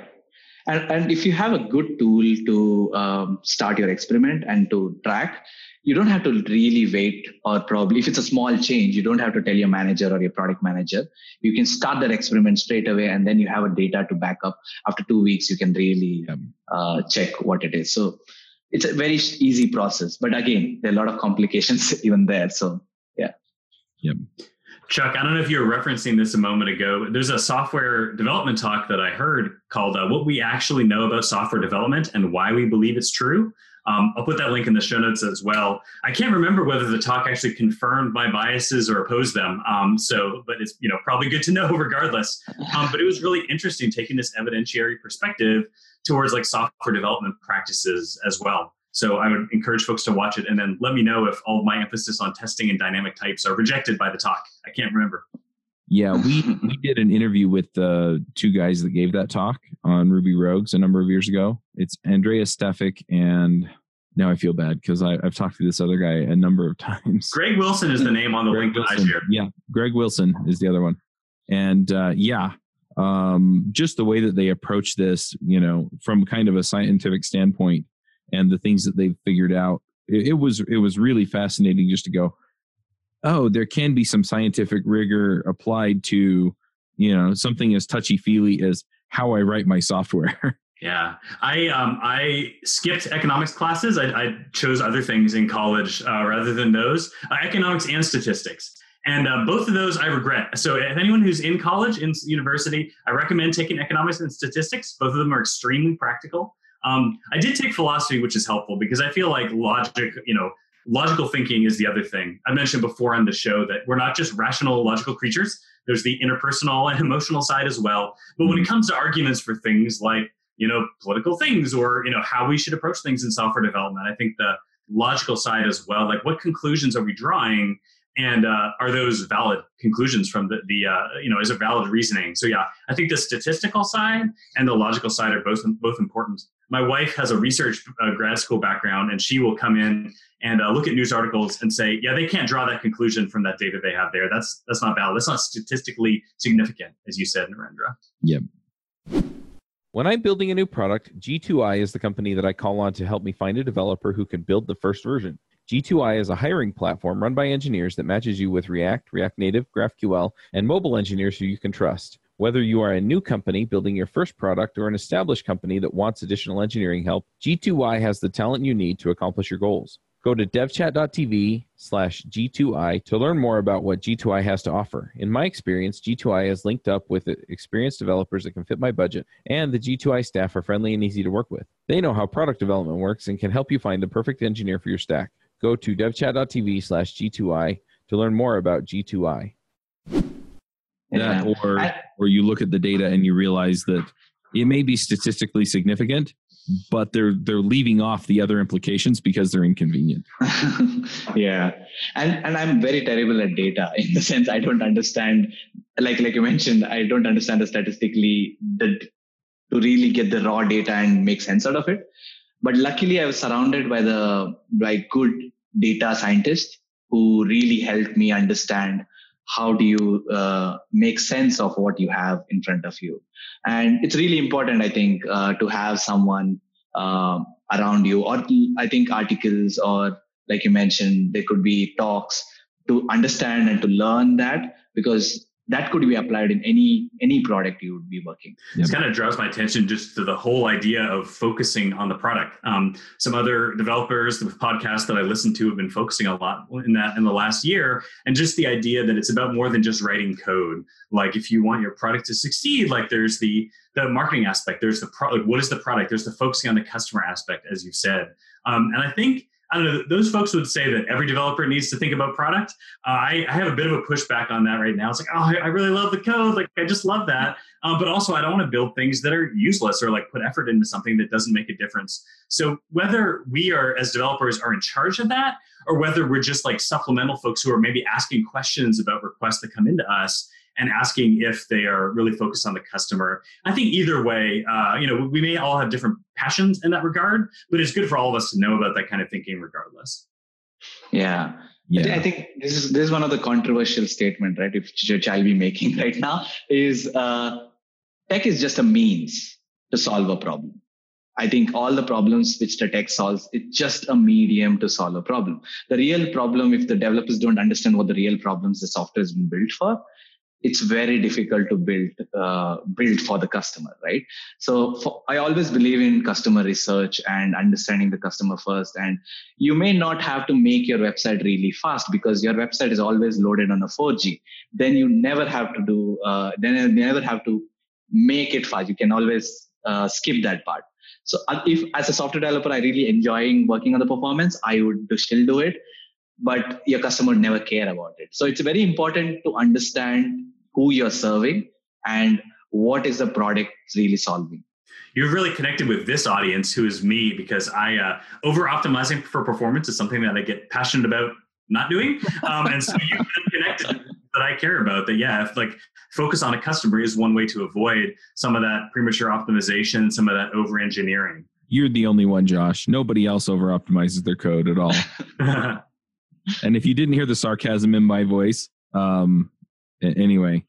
And, and if you have a good tool to um, start your experiment and to track, you don't have to really wait, or probably if it's a small change, you don't have to tell your manager or your product manager. You can start that experiment straight away, and then you have a data to back up. After two weeks, you can really uh, check what it is. So it's a very easy process. But again, there are a lot of complications even there. So yeah. Yep. Chuck, I don't know if you were referencing this a moment ago. There's a software development talk that I heard called uh, What We Actually Know About Software Development and Why We Believe It's True. Um, I'll put that link in the show notes as well. I can't remember whether the talk actually confirmed my biases or opposed them. Um, so, but it's you know probably good to know regardless. Um, but it was really interesting taking this evidentiary perspective towards like software development practices as well. So I would encourage folks to watch it and then let me know if all my emphasis on testing and dynamic types are rejected by the talk. I can't remember. Yeah, we we did an interview with the two guys that gave that talk on Ruby Rogues a number of years ago. It's Andreas Stefik and now I feel bad because I've talked to this other guy a number of times. Greg Wilson is the name on the Greg link Wilson. that I shared. Yeah, Greg Wilson is the other one, and uh, yeah, um, just the way that they approach this, you know, from kind of a scientific standpoint, and the things that they've figured out, it, it was it was really fascinating just to go, oh, there can be some scientific rigor applied to, you know, something as touchy feely as how I write my software. Yeah, I um, I skipped economics classes. I, I chose other things in college uh, rather than those uh, economics and statistics. And uh, both of those I regret. So, if anyone who's in college, in university, I recommend taking economics and statistics. Both of them are extremely practical. Um, I did take philosophy, which is helpful because I feel like logic, you know, logical thinking is the other thing. I mentioned before on the show that we're not just rational, logical creatures. There's the interpersonal and emotional side as well. But when it mm-hmm. comes to arguments for things like you know political things or you know how we should approach things in software development. I think the logical side as well, like what conclusions are we drawing and uh, are those valid conclusions from the, the uh, you know is it valid reasoning so yeah i think the statistical side and the logical side are both both important my wife has a research uh, grad school background and she will come in and uh, look at news articles and say yeah they can't draw that conclusion from that data they have there that's that's not valid that's not statistically significant as you said narendra yep when I'm building a new product, G2I is the company that I call on to help me find a developer who can build the first version. G2I is a hiring platform run by engineers that matches you with React, React Native, GraphQL, and mobile engineers who you can trust. Whether you are a new company building your first product or an established company that wants additional engineering help, G2I has the talent you need to accomplish your goals. Go to devchat.tv slash G2I to learn more about what G2I has to offer. In my experience, G2I has linked up with experienced developers that can fit my budget, and the G2I staff are friendly and easy to work with. They know how product development works and can help you find the perfect engineer for your stack go to devchat.tv slash G2I to learn more about G2I. Yeah, um, or, or you look at the data and you realize that it may be statistically significant, but they're they're leaving off the other implications because they're inconvenient. yeah, and and I'm very terrible at data in the sense I don't understand, like like you mentioned, I don't understand the statistically the to really get the raw data and make sense out of it. But luckily, I was surrounded by the by good data scientists who really helped me understand how do you uh, make sense of what you have in front of you. And it's really important i think uh, to have someone uh, around you. Or i think articles or like you mentioned there could be talks to understand and to learn that. Because that could be applied in any any product you would be working. This kind of draws my attention just to the whole idea of focusing on the product. Um, some other developers the podcasts that I listen to have been focusing a lot in that in the last year, and just the idea that it's about more than just writing code. Like if you want your product to succeed, like there's the the marketing aspect, there's the pro- like what is the product, there's the focusing on the customer aspect, as you said, um, and I think I don't know. Those folks would say that every developer needs to think about product. Uh, I, I, have a bit of a pushback on that right now. It's like, oh, I, I really love the code. Like, I just love that. Um, but also, I don't want to build things that are useless or like put effort into something that doesn't make a difference. So whether we are as developers are in charge of that, or whether we're just like supplemental folks who are maybe asking questions about requests that come into us and asking if they are really focused on the customer. I think either way, uh, you know, we may all have different passions in that regard, but it's good for all of us to know about that kind of thinking regardless. Yeah. Yeah. I think this is this is one of the controversial statement, right? If which I'll be making right now is uh, tech is just a means to solve a problem. I think all the problems which the tech solves, it's just a medium to solve a problem. The real problem, if the developers don't understand what the real problems the software has been built for, it's very difficult to build uh, build for the customer right? So for, i always believe in customer research and understanding the customer first and you may not have to make your website really fast because your website is always loaded on a 4g then you never have to do uh, then you never have to make it fast. You can always uh, skip that part. So uh, if as a software developer i really enjoying working on the performance i would still do it but your customer never care about it. So it's very important to understand who you're serving and what is the product really solving. You've really connected with this audience who is me because i uh, over optimizing for performance is something that i get passionate about not doing. Um, and so you've connected that i care about that yeah if like focus on a customer is one way to avoid some of that premature optimization some of that over engineering you're the only one josh. Nobody else over optimizes their code at all. And if you didn't hear the sarcasm in my voice um, anyway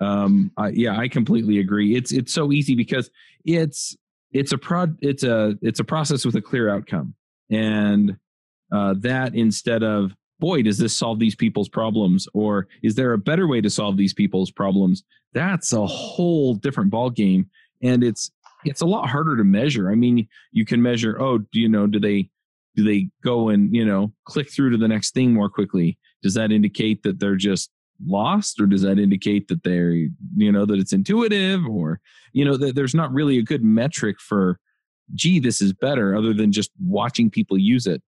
um I, yeah i completely agree. It's it's so easy because it's it's a prod it's a it's a process with a clear outcome. And uh that instead of boy does this solve these people's problems or is there a better way to solve these people's problems? That's a whole different ball game and it's it's a lot harder to measure. I mean you can measure oh do you know do they do they go and you know click through to the next thing more quickly? Does that indicate that they're just lost or does that indicate that they're you know that it's intuitive or you know that there's not really a good metric for gee this is better other than just watching people use it.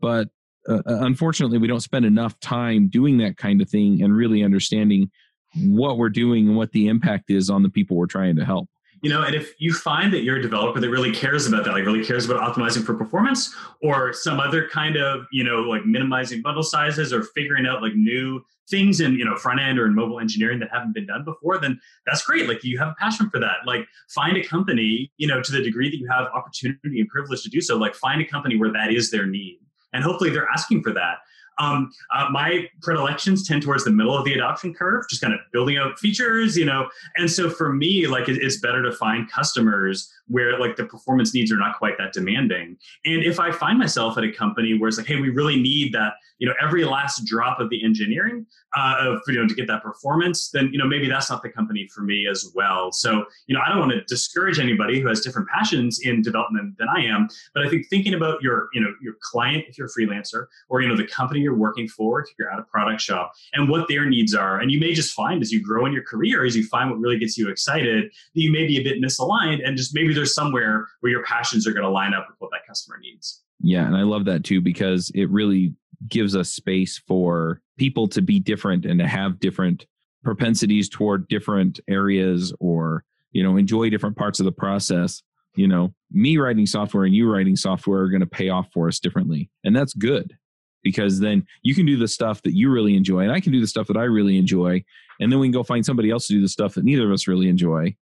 But uh, uh, unfortunately we don't spend enough time doing that kind of thing and really understanding what we're doing and what the impact is on the people we're trying to help you know and if you find that you're a developer that really cares about that like really cares about optimizing for performance or some other kind of you know like minimizing bundle sizes or figuring out like new things in you know front end or in mobile engineering that haven't been done before then that's great. Like you have a passion for that. Like find a company you know to the degree that you have opportunity and privilege to do so like find a company where that is their need. And hopefully they're asking for that um, uh, my predilections tend towards the middle of the adoption curve, just kind of building out features, you know. And so for me, like it, it's better to find customers where like the performance needs are not quite that demanding. And if I find myself at a company where it's like, hey, we really need that, you know, every last drop of the engineering uh, of you know to get that performance, then you know maybe that's not the company for me as well. So you know, I don't want to discourage anybody who has different passions in development than I am, but I think thinking about your you know your client if you're a freelancer or you know the company you're working for if you're at a product shop and what their needs are, and you may just find as you grow in your career, as you find what really gets you excited, that you may be a bit misaligned, and just maybe there's somewhere where your passions are going to line up with what that customer needs. Yeah, and I love that too because it really gives us space for people to be different and to have different propensities toward different areas or you know enjoy different parts of the process you know me writing software and you writing software are going to pay off for us differently and that's good because then you can do the stuff that you really enjoy and i can do the stuff that i really enjoy and then we can go find somebody else to do the stuff that neither of us really enjoy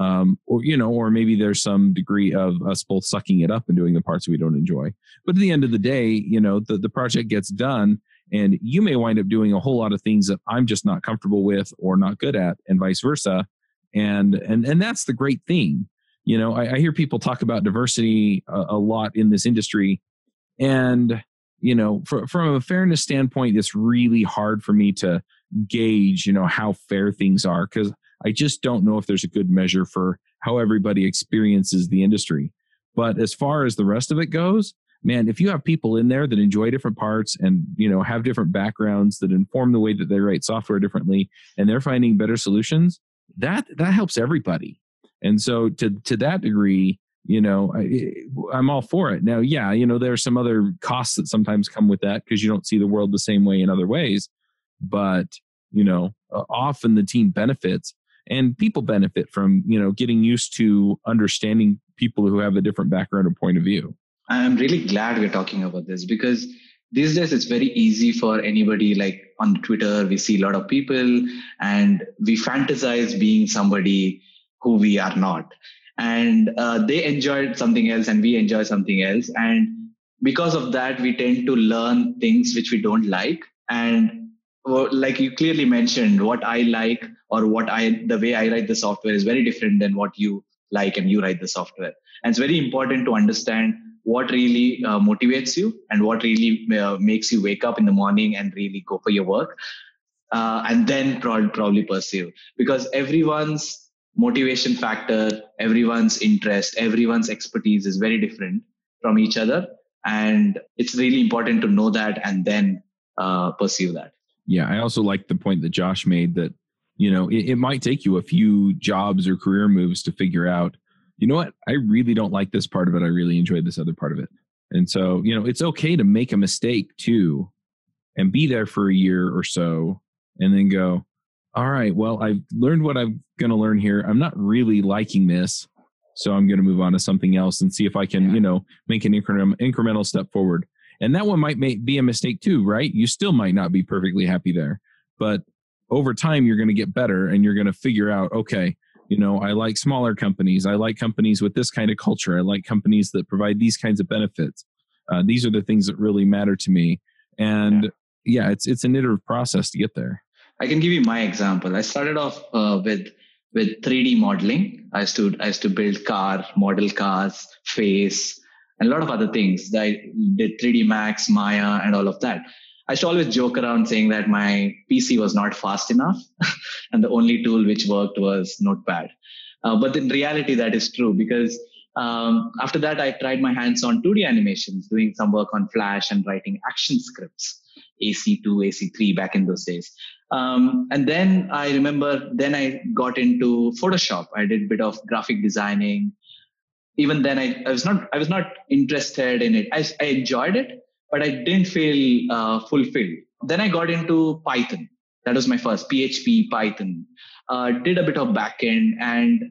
um, or you know, or maybe there's some degree of us both sucking it up and doing the parts we don't enjoy. But at the end of the day, you know, the the project gets done, and you may wind up doing a whole lot of things that I'm just not comfortable with or not good at, and vice versa. And and and that's the great thing. You know, I, I hear people talk about diversity a, a lot in this industry, and you know, for, from a fairness standpoint, it's really hard for me to gauge, you know, how fair things are because I just don't know if there's a good measure for how everybody experiences the industry. But as far as the rest of it goes, man, if you have people in there that enjoy different parts and you know have different backgrounds that inform the way that they write software differently, and they're finding better solutions, that that helps everybody. And so to to that degree, you know, I, I'm all for it. Now, yeah, you know, there are some other costs that sometimes come with that because you don't see the world the same way in other ways. But you know, often the team benefits and people benefit from you know getting used to understanding people who have a different background or point of view. I'm really glad we're talking about this because these days it's very easy for anybody like on twitter we see a lot of people and we fantasize being somebody who we are not. And uh, they enjoy something else and we enjoy something else. And because of that we tend to learn things which we don't like. And like you clearly mentioned what i like or what I the way I write the software is very different than what you like and you write the software. And it's very important to understand what really uh, motivates you and what really uh, makes you wake up in the morning and really go for your work, uh, and then probably, probably pursue because everyone's motivation factor, everyone's interest, everyone's expertise is very different from each other, and it's really important to know that and then uh, pursue that. Yeah, I also like the point that Josh made that you know it, it might take you a few jobs or career moves to figure out you know what? I really don't like this part of it. I really enjoyed this other part of it. And so you know it's okay to make a mistake too and be there for a year or so and then go all right well i've learned what i'm going to learn here. I'm not really liking this so i'm going to move on to something else and see if i can you know make an incremental incremental step forward and that one might make, be a mistake too right? You still might not be perfectly happy there but over time you're going to get better and you're going to figure out okay you know i like smaller companies. I like companies with this kind of culture. I like companies that provide these kinds of benefits. Uh, these are the things that really matter to me. And yeah. yeah, it's it's an iterative process to get there. I can give you my example. I started off uh, with with 3d modeling. I used to i used to build car model cars face and a lot of other things i did 3d max maya and all of that I used to always joke around saying that my PC was not fast enough, and the only tool which worked was Notepad. Uh, but in reality, that is true because um, after that, I tried my hands on 2D animations, doing some work on Flash and writing action scripts, AC2, AC3 back in those days. Um, and then I remember, then I got into Photoshop. I did a bit of graphic designing. Even then, I, I was not I was not interested in it. I, I enjoyed it, but I didn't feel uh, fulfilled. Then I got into Python. That was my first PHP, Python. Uh, did a bit of backend, and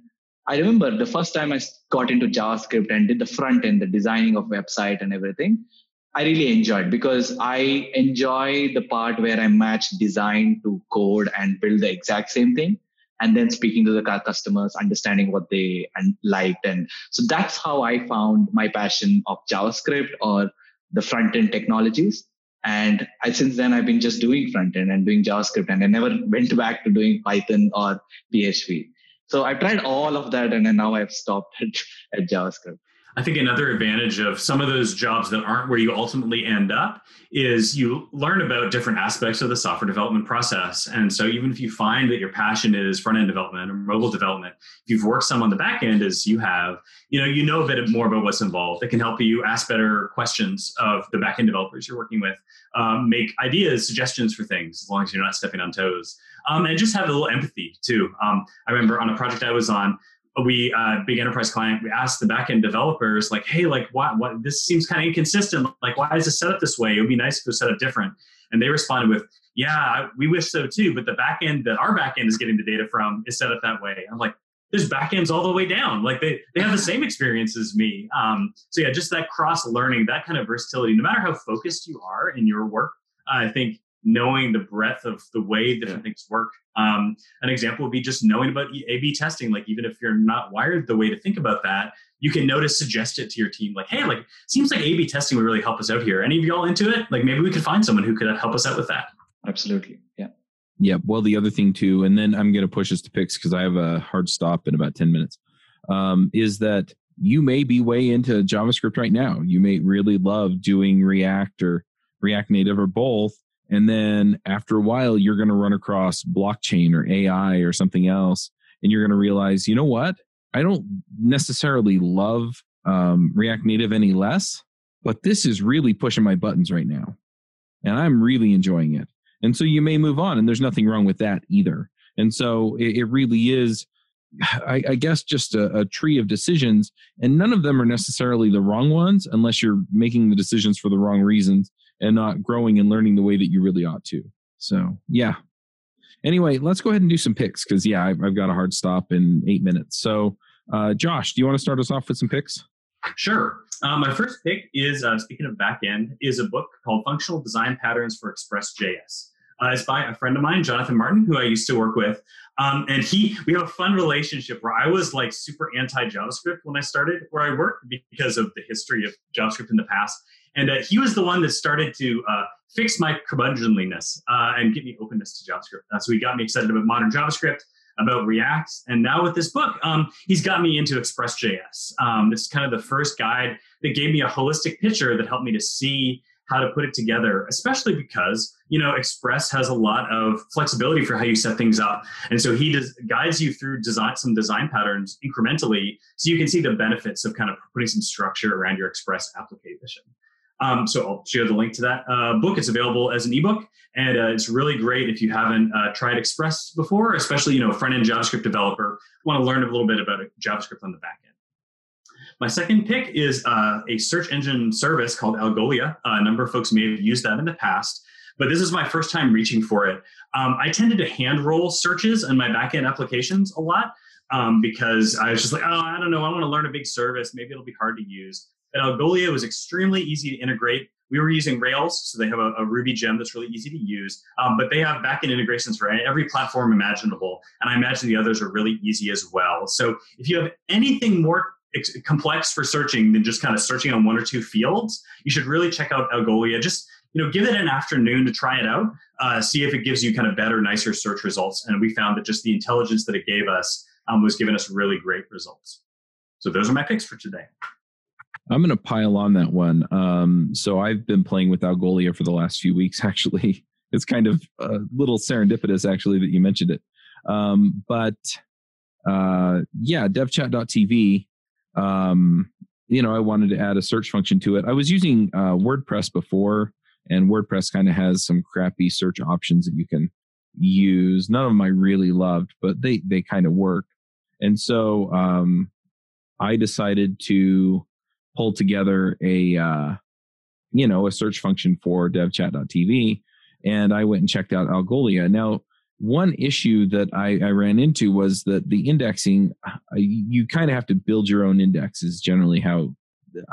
I remember the first time I got into JavaScript and did the front end, the designing of website and everything. I really enjoyed because I enjoy the part where I match design to code and build the exact same thing and then speaking to the customers, understanding what they liked. And so that's how I found my passion of JavaScript or the front end technologies. And I, since then, I've been just doing front end and doing JavaScript, and I never went back to doing Python or PHP. So I've tried all of that, and now I've stopped at, at JavaScript. I think another advantage of some of those jobs that aren't where you ultimately end up is you learn about different aspects of the software development process. And so even if you find that your passion is front end development or mobile development, if you've worked some on the back end as you have, you know, you know a bit more about what's involved. It can help you ask better questions of the back end developers you're working with, um, make ideas, suggestions for things, as long as you're not stepping on toes. Um, and just have a little empathy too. Um, I remember on a project I was on, we uh, big enterprise client we asked the backend developers like hey like what what this seems kind of inconsistent. Like why is this set up this way? It would be nice if it was set up different. And they responded with yeah we wish so too but the backend that our backend is getting the data from is set up that way. I'm like there's backends all the way down. Like they they have the same experience as me. Um, so yeah just that cross learning that kind of versatility. No matter how focused you are in your work i think knowing the breadth of the way different yeah. things work. Um, an example would be just knowing about A/B testing. Like even if you're not wired the way to think about that, you can notice, suggest it to your team. Like, hey, like seems like A/B testing would really help us out here. Any of y'all into it? Like maybe we could find someone who could help us out with that. Absolutely, yeah. Yeah. Well, the other thing too, and then I'm going to push us to picks because I have a hard stop in about ten minutes. Um, is that you may be way into JavaScript right now. You may really love doing React or React Native or both and then after a while, you're going to run across blockchain or AI or something else. And you're going to realize, you know what? I don't necessarily love um, React Native any less, but this is really pushing my buttons right now. And I'm really enjoying it. And so you may move on, and there's nothing wrong with that either. And so it, it really is, I, I guess, just a, a tree of decisions. And none of them are necessarily the wrong ones unless you're making the decisions for the wrong reasons and not growing and learning the way that you really ought to. So, yeah. Anyway, let's go ahead and do some picks because, yeah, I've, I've, got a hard stop in eight minutes. So, uh, Josh, do you want to start us off with some picks? Sure. Um, my first pick is, uh, speaking of backend, is a book called Functional Design Patterns for Express.js. Uh, it's by a friend of mine, Jonathan Martin, who I used to work with. Um, and he, we have a fun relationship where I was like super anti JavaScript when I started where I worked because of the history of JavaScript in the past. And uh, he was the one that started to uh, fix my curmudgeonliness uh, and get me openness to JavaScript. That's what he got me excited about modern JavaScript, about React. And now with this book, um, he's got me into Express.js. Um, it's kind of the first guide that gave me a holistic picture that helped me to see how to put it together, especially because you know Express has a lot of flexibility for how you set things up, and so he does, guides you through design some design patterns incrementally, so you can see the benefits of kind of putting some structure around your Express application. Um, so I'll share the link to that uh, book. It's available as an ebook, and uh, it's really great if you haven't uh, tried Express before, especially you know front end JavaScript developer want to learn a little bit about JavaScript on the back end. My second pick is uh, a search engine service called Algolia. Uh, a number of folks may have used that in the past, but this is my first time reaching for it. Um, I tended to hand roll searches in my backend applications a lot um, because I was just like, oh, I don't know, I want to learn a big service. Maybe it'll be hard to use. At Algolia was extremely easy to integrate. We were using Rails, so they have a, a Ruby gem that's really easy to use. Um, but they have backend integrations for every platform imaginable, and I imagine the others are really easy as well. So if you have anything more ex- complex for searching than just kind of searching on one or two fields, you should really check out Algolia. Just you know, give it an afternoon to try it out, uh, see if it gives you kind of better, nicer search results. And we found that just the intelligence that it gave us um, was giving us really great results. So those are my picks for today. I'm going to pile on that one. Um, so I've been playing with Algolia for the last few weeks. Actually, it's kind of a little serendipitous, actually, that you mentioned it. Um, but uh, yeah, devchat.tv. Um, you know, I wanted to add a search function to it. I was using uh, WordPress before, and WordPress kind of has some crappy search options that you can use. None of them I really loved, but they they kind of work. And so um, I decided to pulled together a uh, you know a search function for devchat.tv and i went and checked out algolia now one issue that I, I, ran into was that the indexing, you kind of have to build your own index, is generally how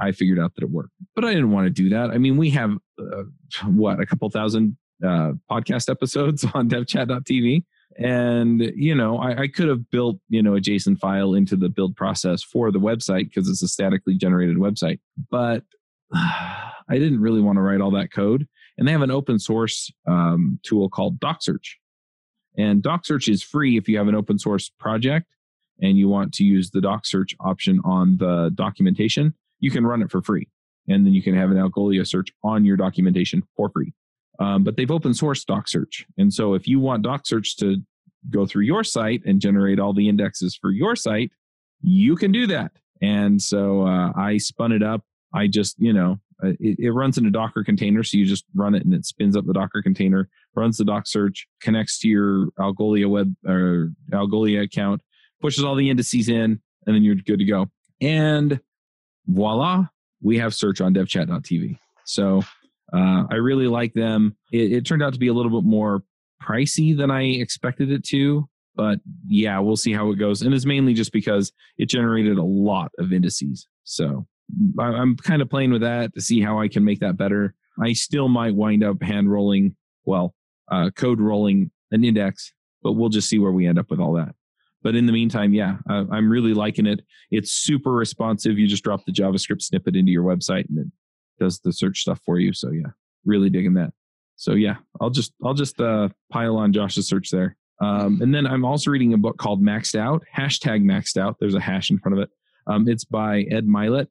I figured out that it worked. But I didn't want to do that. I mean, we have uh, what, a couple thousand uh, podcast episodes on devchat.tv. And, you know, I, I, could have built, you know, a JSON file into the build process for the website because it's a statically generated website. But uh, I didn't really want to write all that code. And they have an open source um, tool called DocSearch. And DocSearch is free if you have an open source project and you want to use the DocSearch option on the documentation. You can run it for free. And then you can have an Algolia search on your documentation for free. Um, but they've open sourced DocSearch. And so if you want DocSearch to go through your site and generate all the indexes for your site, you can do that. And so uh, I spun it up. I just, you know, uh, it, it, runs in a Docker container. So you just run it and it spins up the Docker container, runs the DocSearch, connects to your Algolia web or Algolia account, pushes all the indices in, and then you're good to go. And voila, we have search on devchat.tv. So uh, I really like them. It, it turned out to be a little bit more pricey than I expected it to, but yeah, we'll see how it goes. And it's mainly just because it generated a lot of indices. So I'm kind of playing with that to see how I can make that better. I still might wind up hand rolling, well, uh, code rolling an index, but we'll just see where we end up with all that. But in the meantime, yeah, uh, I'm really liking it. It's super responsive. You just drop the JavaScript snippet into your website and it does the search stuff for you. So yeah, really digging that. So yeah, I'll just I'll just uh, pile on Josh's search there. Um, and then I'm also reading a book called Maxed Out, hashtag Maxed Out. There's a hash in front of it. Um, it's by Ed Mylett.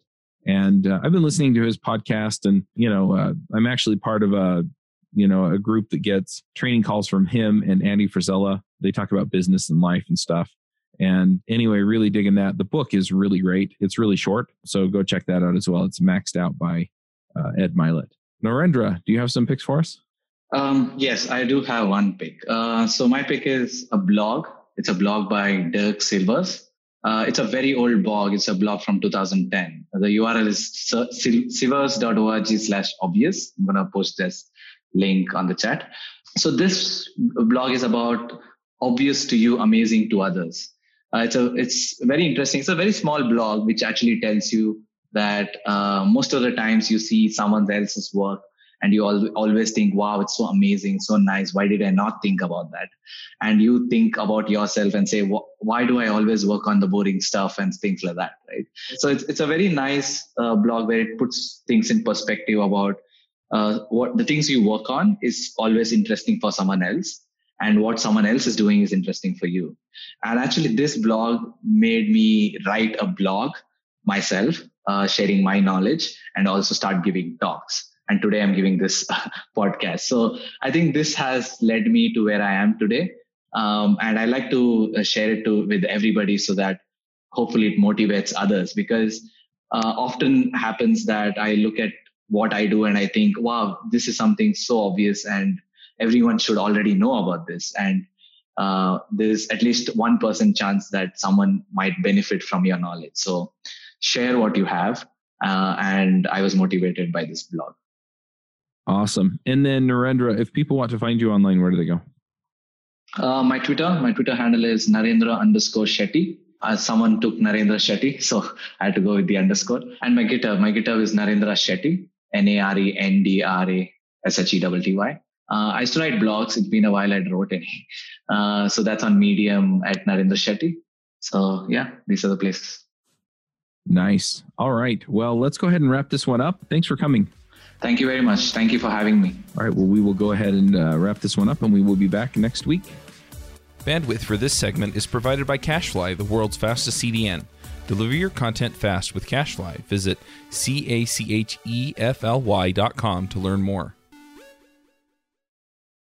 And uh, I've been listening to his podcast, and you know, uh, I'm actually part of a you know a group that gets training calls from him and Andy Frisella. They talk about business and life and stuff. And anyway, really digging that. The book is really great. It's really short, so go check that out as well. It's maxed out by uh, Ed Mylett. Narendra, do you have some picks for us? Um, yes, I do have one pick. Uh, so my pick is a blog. It's a blog by Derek Sivers. Uh, it's a very old blog. It's a blog from 2010. The URL is sivers.org slash obvious. I'm going to post this link on the chat. So this blog is about obvious to you, amazing to others. Uh, it's a, it's very interesting. It's a very small blog, which actually tells you that uh, most of the times you see someone else's work and you al- always think, wow, it's so amazing, so nice. Why did I not think about that? And you think about yourself and say, why do I always work on the boring stuff and things like that, right? So it's, it's a very nice uh, blog where it puts things in perspective about uh, what the things you work on is always interesting for someone else and what someone else is doing is interesting for you. And actually, this blog made me write a blog myself, uh, sharing my knowledge and also start giving talks and today i'm giving this podcast. So i think this has led me to where i am today. Um, and i like to uh, share it to with everybody so that hopefully it motivates others. Because uh, often happens that i look at what i do and i think wow this is something so obvious and everyone should already know about this. And uh, there's at least one percent chance that someone might benefit from your knowledge. So share what you have uh, and i was motivated by this blog Awesome. And then Narendra, if people want to find you online, where do they go? Uh, my Twitter, my Twitter handle is Narendra underscore Shetty. Uh, someone took Narendra Shetty, so I had to go with the underscore. And my GitHub, my GitHub is Narendra Shetty, N-A-R-E-N-D-R-A-S-H-E-T-T-Y. Uh, I used to write blogs. It's been a while I wrote any. Uh, so that's on Medium at Narendra Shetty. So yeah, these are the places. Nice. All right. Well, let's go ahead and wrap this one up. Thanks for coming. Thank you very much. Thank you for having me. All right. Well, we will go ahead and uh, wrap this one up and we will be back next week. Bandwidth for this segment is provided by CacheFly, the world's fastest CDN. Deliver your content fast with CacheFly. Visit C A C H E F L Y dot com to learn more.